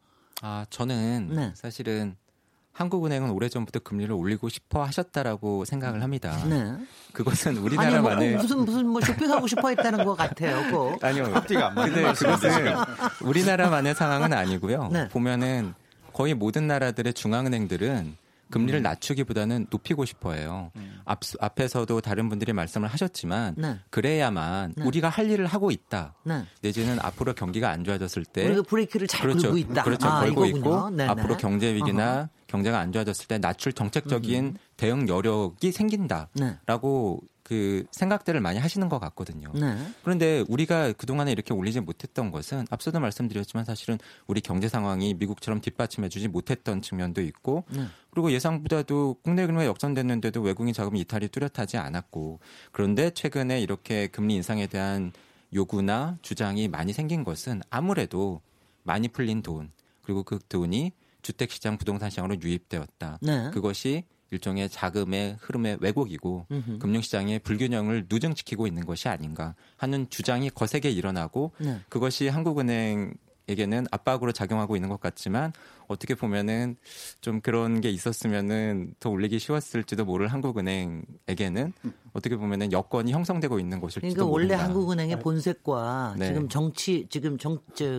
아, 저는 네. 사실은 한국은행은 오래전부터 금리를 올리고 싶어 하셨다라고 생각을 합니다. 네. 그것은 아니 뭐 우리나라만의 무슨 무슨 뭐 쇼핑하고 싶어 했다는 것 같아요. 꼭. <laughs> 아니요. 앞뒤가 안 맞는 그것은 우리나라만의 상황은 아니고요. 네. 보면은 거의 모든 나라들의 중앙은행들은 금리를 낮추기보다는 높이고 싶어해요. 앞, 앞에서도 다른 분들이 말씀을 하셨지만 네. 그래야만 네. 우리가 할 일을 하고 있다. 네. 내지는 앞으로 경기가 안 좋아졌을 때 우리가 브레이크를 잘 그렇죠. 걸고 있다. 그렇죠. 아, 걸고 이거군요. 있고 네네. 앞으로 경제 위기나 어허. 경제가 안 좋아졌을 때 낮출 정책적인 대응 여력이 생긴다라고 네. 그 생각들을 많이 하시는 것 같거든요. 네. 그런데 우리가 그동안에 이렇게 올리지 못했던 것은 앞서도 말씀드렸지만 사실은 우리 경제 상황이 미국처럼 뒷받침해주지 못했던 측면도 있고 네. 그리고 예상보다도 국내 금리가 역전됐는데도 외국인 자금 이탈이 뚜렷하지 않았고 그런데 최근에 이렇게 금리 인상에 대한 요구나 주장이 많이 생긴 것은 아무래도 많이 풀린 돈 그리고 그 돈이 주택 시장 부동산 시장으로 유입되었다. 네. 그것이 일종의 자금의 흐름의 왜곡이고 음흠. 금융시장의 불균형을 누증시키고 있는 것이 아닌가 하는 주장이 거세게 일어나고 네. 그것이 한국은행에게는 압박으로 작용하고 있는 것 같지만 어떻게 보면은 좀 그런 게 있었으면은 더 올리기 쉬웠을지도 모를 한국은행에게는 어떻게 보면은 여건이 형성되고 있는 것일지도 그러니까 원래 모른다. 한국은행의 본색과 네. 지금 정치 지금 정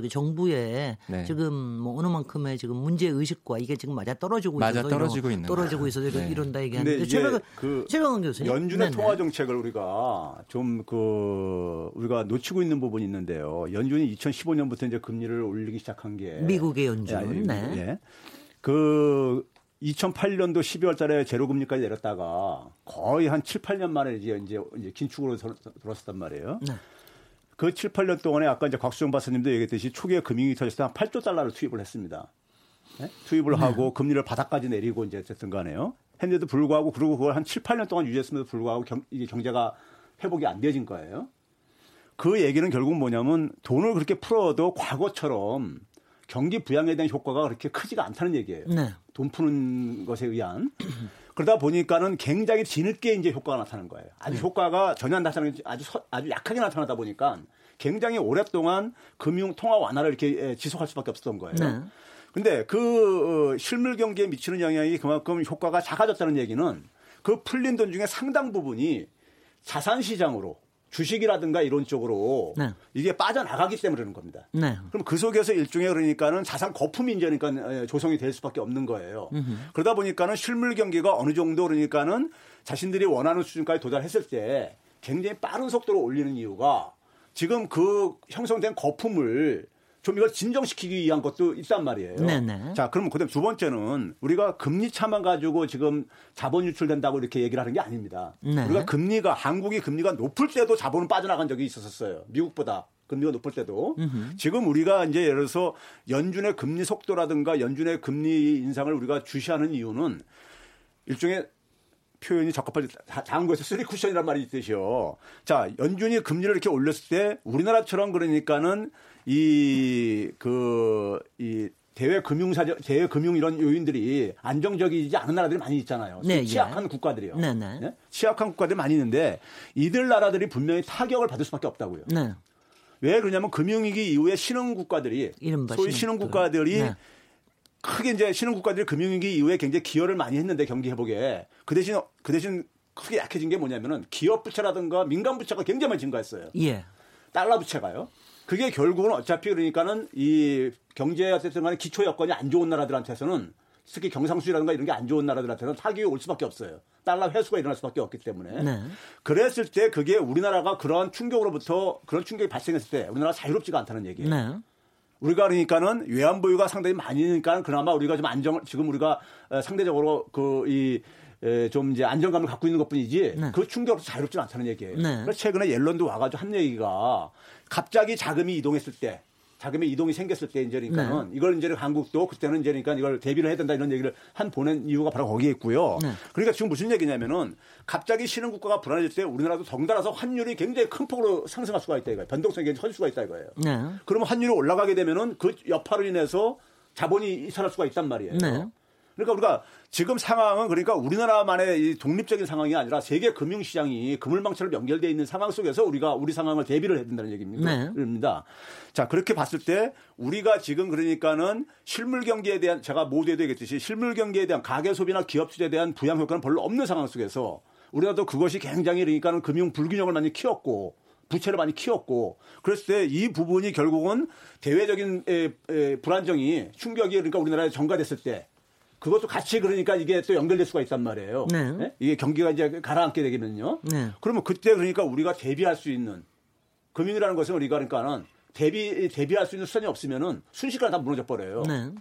정부의 네. 지금 뭐 어느 만큼의 지금 문제 의식과 이게 지금 맞아 떨어지고 맞아 있어서 떨어지고 이런, 있는 떨어지고. 있어서 이런, 네. 이런다 얘기하는데 이게 최병 그 교수님 연준의 네네. 통화 정책을 우리가 좀 그 우리가 놓치고 있는 부분이 있는데요. 연준이 2015년부터 이제 금리를 올리기 시작한 게 미국의 연준 예, 예, 네. 예. 그 2008년도 12월 달에 제로 금리까지 내렸다가 거의 한 7, 8년 만에 이제 이제, 이제 긴축으로 들- 들어섰단 말이에요. 네. 그 7, 8년 동안에 아까 이제 곽수정 박사님도 얘기했듯이 초기에 금융이 터졌을 때 한 8조 달러를 투입을 했습니다. 예? 투입을 하고 금리를 바닥까지 내리고 이제 어쨌든 간에요. 했는데도 불구하고 그리고 그걸 한 7, 8년 동안 유지했음에도 불구하고 경, 이게 경제가 회복이 안 되어진 거예요. 그 얘기는 결국 뭐냐면 돈을 그렇게 풀어도 과거처럼 경기 부양에 대한 효과가 그렇게 크지가 않다는 얘기예요. 네. 돈 푸는 것에 의한. <clears throat> 그러다 보니까는 굉장히 뒤늦게 이제 효과가 나타나는 거예요. 아주 효과가 전혀 안 나타나는 게 아주 서- 아주 약하게 나타나다 보니까 굉장히 오랫동안 금융 통화 완화를 이렇게 예, 지속할 수밖에 없었던 거예요. 네. 근데 그 어, 실물 경기에 미치는 영향이 그만큼 효과가 작아졌다는 얘기는 그 풀린 돈 중에 상당 부분이 자산 시장으로 주식이라든가 이런 쪽으로 네. 이게 빠져나가기 때문에 그러는 겁니다. 네. 그럼 그 속에서 일종의 그러니까는 자산 거품이 이제 그러니까 조성이 될 수밖에 없는 거예요. 그러다 보니까는 실물 경기가 어느 정도 그러니까는 자신들이 원하는 수준까지 도달했을 때 굉장히 빠른 속도로 올리는 이유가 지금 그 형성된 거품을 좀 이걸 진정시키기 위한 것도 있단 말이에요. 네네. 자, 그럼 그다음 두 번째는 우리가 금리 차만 가지고 지금 자본 유출된다고 이렇게 얘기를 하는 게 아닙니다. 네. 우리가 금리가 한국이 금리가 높을 때도 자본은 빠져나간 적이 있었었어요. 미국보다 금리가 높을 때도 지금 우리가 이제 예를 들어서 연준의 금리 속도라든가 연준의 금리 인상을 우리가 주시하는 이유는 일종의 표현이 적합하지 당구에서 쓰리 쿠션이란 말이 있듯이요. 자, 연준이 금리를 이렇게 올렸을 때 우리나라처럼 그러니까는 이 그 이 대외 금융사 대외 금융 이런 요인들이 안정적이지 않은 나라들이 많이 있잖아요. 네, 예. 취약한 국가들이요. 네네. 예? 취약한 국가들이 많이 있는데 이들 나라들이 분명히 타격을 받을 수밖에 없다고요. 네. 왜 그러냐면 금융위기 이후에 신흥 국가들이 소위 신흥 국가. 국가들이 네. 크게 이제 신흥 국가들이 금융위기 이후에 굉장히 기여를 많이 했는데 경기 회복에 그 대신 그 대신 크게 약해진 게 뭐냐면은 기업 부채라든가 민간 부채가 굉장히 많이 증가했어요. 예. 달러 부채가요. 그게 결국은 어차피 그러니까는 이 경제 어쨌든 간에 기초 여건이 안 좋은 나라들한테서는 특히 경상수지라든가 이런 게 안 좋은 나라들한테는 타격이 올 수밖에 없어요. 달러 회수가 일어날 수밖에 없기 때문에. 네. 그랬을 때 그게 우리나라가 그런 충격으로부터 그런 충격이 발생했을 때 우리나라가 자유롭지가 않다는 얘기예요. 네. 우리가 그러니까는 외환 보유가 상당히 많으니까 그나마 우리가 좀 안정 지금 우리가 어, 상대적으로 그이좀 이제 안정감을 갖고 있는 것 뿐이지 네. 그 충격으로서 자유롭지 않다는 얘기예요. 네. 그래서 최근에 옐런도 와가지고 한 얘기가 갑자기 자금이 이동했을 때 자금의 이동이 생겼을 때 이제 그러니까는 네. 이걸 이제 한국도 그때는 이제 그러니까 이걸 대비를 해야 된다 이런 얘기를 한 보낸 이유가 바로 거기에 있고요. 네. 그러니까 지금 무슨 얘기냐면은 갑자기 신흥 국가가 불안해질 때 우리나라도 덩달아서 환율이 굉장히 큰 폭으로 상승할 수가 있다 이거예요. 변동성이 굉장히 커질 수가 있다 이거예요. 네. 그러면 환율이 올라가게 되면은 그 여파로 인해서 자본이 이탈할 수가 있단 말이에요. 네. 그러니까 우리가 지금 상황은 그러니까 우리나라만의 이 독립적인 상황이 아니라 세계 금융 시장이 그물망처럼 연결되어 있는 상황 속에서 우리가 우리 상황을 대비를 해야 된다는 얘기입니다. 네. 자, 그렇게 봤을 때 우리가 지금 그러니까는 실물 경기에 대한 제가 모두에도 얘기했듯이 실물 경기에 대한 가계 소비나 기업 투자에 대한 부양 효과는 별로 없는 상황 속에서 우리나라도 그것이 굉장히 그러니까는 금융 불균형을 많이 키웠고 부채를 많이 키웠고 그랬을 때 이 부분이 결국은 대외적인 에, 에, 불안정이 충격이 그러니까 우리나라에 전가됐을 때 그것도 같이 그러니까 이게 또 연결될 수가 있단 말이에요. 네. 예? 이게 경기가 이제 가라앉게 되면요. 네. 그러면 그때 그러니까 우리가 대비할 수 있는 금융이라는 것은 우리가 그러니까는 대비 대비할 수 있는 수단이 없으면은 순식간에 다 무너져 버려요. 네.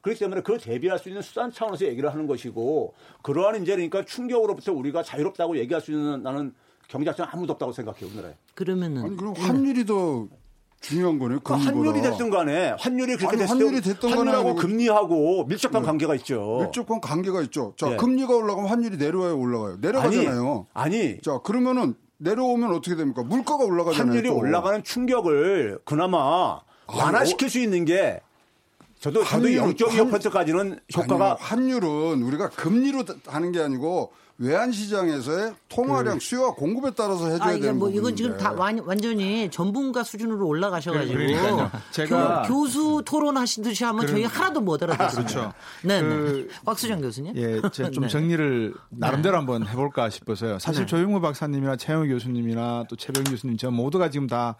그렇기 때문에 그 대비할 수 있는 수단 차원에서 얘기를 하는 것이고 그러한 이제 그러니까 충격으로부터 우리가 자유롭다고 얘기할 수 있는 나는 경제학자는 아무도 없다고 생각해요 우리나라에. 그러면은 아니 그럼 환율이 더 중요한 거네요. 그러니까. 환율이 됐든 간에 환율이 그렇게 아니, 됐을 환율이 때 됐든 간에 환율하고 금리하고 밀접한 관계가 있죠. 밀접한 관계가 있죠. 자, 예. 금리가 올라가면 환율이 내려와요, 올라가요. 내려가잖아요. 아니, 아니 자, 그러면은 내려오면 어떻게 됩니까? 물가가 올라가잖아요. 환율이 또. 올라가는 충격을 그나마 완화시킬 수 있는 게 저도 저도 환율, 0.25%까지는 효과가 아니, 환율은 우리가 금리로 하는 게 아니고 외환 시장에서의 통화량 수요와 공급에 따라서 해줘야 아, 이게 되는 뭐 부분인데. 이건 지금 다 완, 완전히 전문가 수준으로 올라가셔가지고 그러니까요. 제가- 교, 수 토론 하시듯이 하면 저희 하나도 못 알아듣습니다. 그렇죠. 네, 네. 그- 곽수정 교수님. 예, 제가 <laughs> 좀 네. 정리를 나름대로 한번 해볼까 싶어서요. 사실 네. 조용무 박사님이나 최영우 교수님이나 또 최병 교수님 저 모두가 지금 다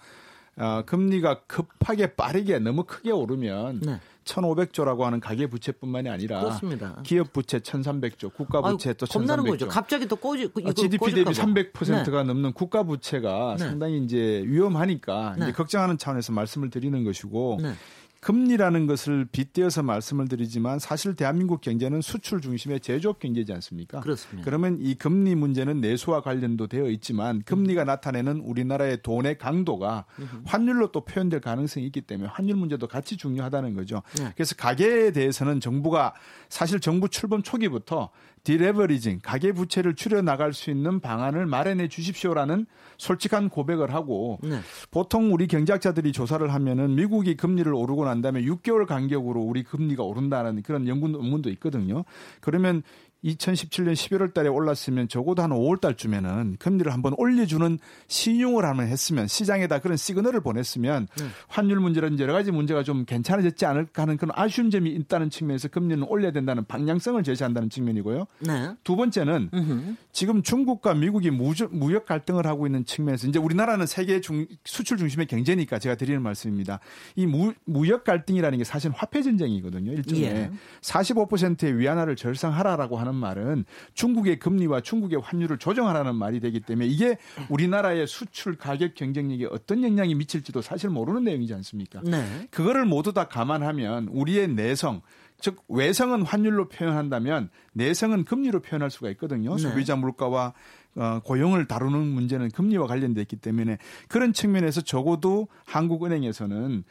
어, 금리가 급하게 빠르게 너무 크게 오르면 네. 1,500조라고 하는 가계 부채뿐만이 아니라 그렇습니다. 기업 부채 1,300조, 국가 부채 아유, 또 겁나는 1,300조. 거죠. 갑자기 또 꼬지, 이거 어, GDP 대비 꼬질까 봐. 300%가 넘는 국가 부채가 네. 상당히 이제 위험하니까 네. 이제 걱정하는 차원에서 말씀을 드리는 것이고 네. 금리라는 것을 빗대어서 말씀을 드리지만 사실 대한민국 경제는 수출 중심의 제조업 경제지 않습니까? 그렇습니다. 그러면 이 금리 문제는 내수와 관련도 되어 있지만 금리가 나타내는 우리나라의 돈의 강도가 환율로 또 표현될 가능성이 있기 때문에 환율 문제도 같이 중요하다는 거죠. 네. 그래서 가계에 대해서는 정부가 사실 정부 출범 초기부터 디레버리징, 가계 부채를 줄여 나갈 수 있는 방안을 마련해 주십시오라는 솔직한 고백을 하고 네. 보통 우리 경제학자들이 조사를 하면은 미국이 금리를 오르고 난 다음에 6개월 간격으로 우리 금리가 오른다는 그런 연구 논문도 있거든요. 그러면 2017년 11월 달에 올랐으면 적어도 한 5월 달쯤에는 금리를 한번 올려주는 신용을 하면 했으면 시장에다 그런 시그널을 보냈으면 환율 문제라든지 여러 가지 문제가 좀 괜찮아졌지 않을까 하는 그런 아쉬운 점이 있다는 측면에서 금리는 올려야 된다는 방향성을 제시한다는 측면이고요. 네. 두 번째는 지금 중국과 미국이 무저- 무역 갈등을 하고 있는 측면에서 이제 우리나라는 세계 중, 수출 중심의 경제니까 제가 드리는 말씀입니다. 이 무, 무역 갈등이라는 게 사실 화폐 전쟁이거든요. 일종의 예. 45%의 위안화를 절상하라라고 하는 말은 중국의 금리와 중국의 환율을 조정하라는 말이 되기 때문에 이게 우리나라의 수출 가격 경쟁력에 어떤 영향이 미칠지도 사실 모르는 내용이지 않습니까? 네. 그거를 모두 다 감안하면 우리의 내성 즉 외성은 환율로 표현한다면 내성은 금리로 표현할 수가 있거든요. 네. 소비자 물가와 어, 고용을 다루는 문제는 금리와 관련돼 있기 때문에 그런 측면에서 적어도 한국은행에서는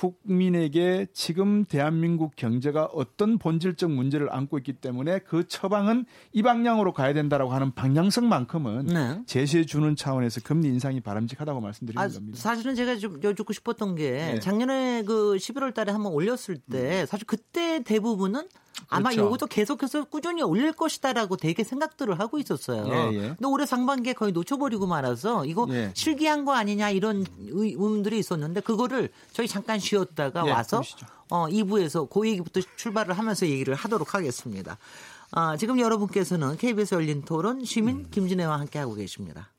국민에게 지금 대한민국 경제가 어떤 본질적 문제를 안고 있기 때문에 그 처방은 이 방향으로 가야 된다라고 하는 방향성만큼은 네. 제시해 주는 차원에서 금리 인상이 바람직하다고 말씀드리는 아, 겁니다. 사실은 제가 좀 여쭙고 싶었던 게 네. 작년에 그 11월 달에 한번 올렸을 때 사실 그때 대부분은 아마 그렇죠. 이것도 계속해서 꾸준히 올릴 것이다라고 되게 생각들을 하고 있었어요. 예, 예. 근데 올해 상반기에 거의 놓쳐버리고 말아서 이거 예. 실기한 거 아니냐 이런 의- 의문들이 있었는데 그거를 저희 잠깐 쉬었다가 예, 와서. 어, 2부에서 그 얘기부터 출발을 하면서 얘기를 하도록 하겠습니다. 아, 지금 여러분께서는 KBS 열린 토론 시민 김진애와 함께하고 계십니다.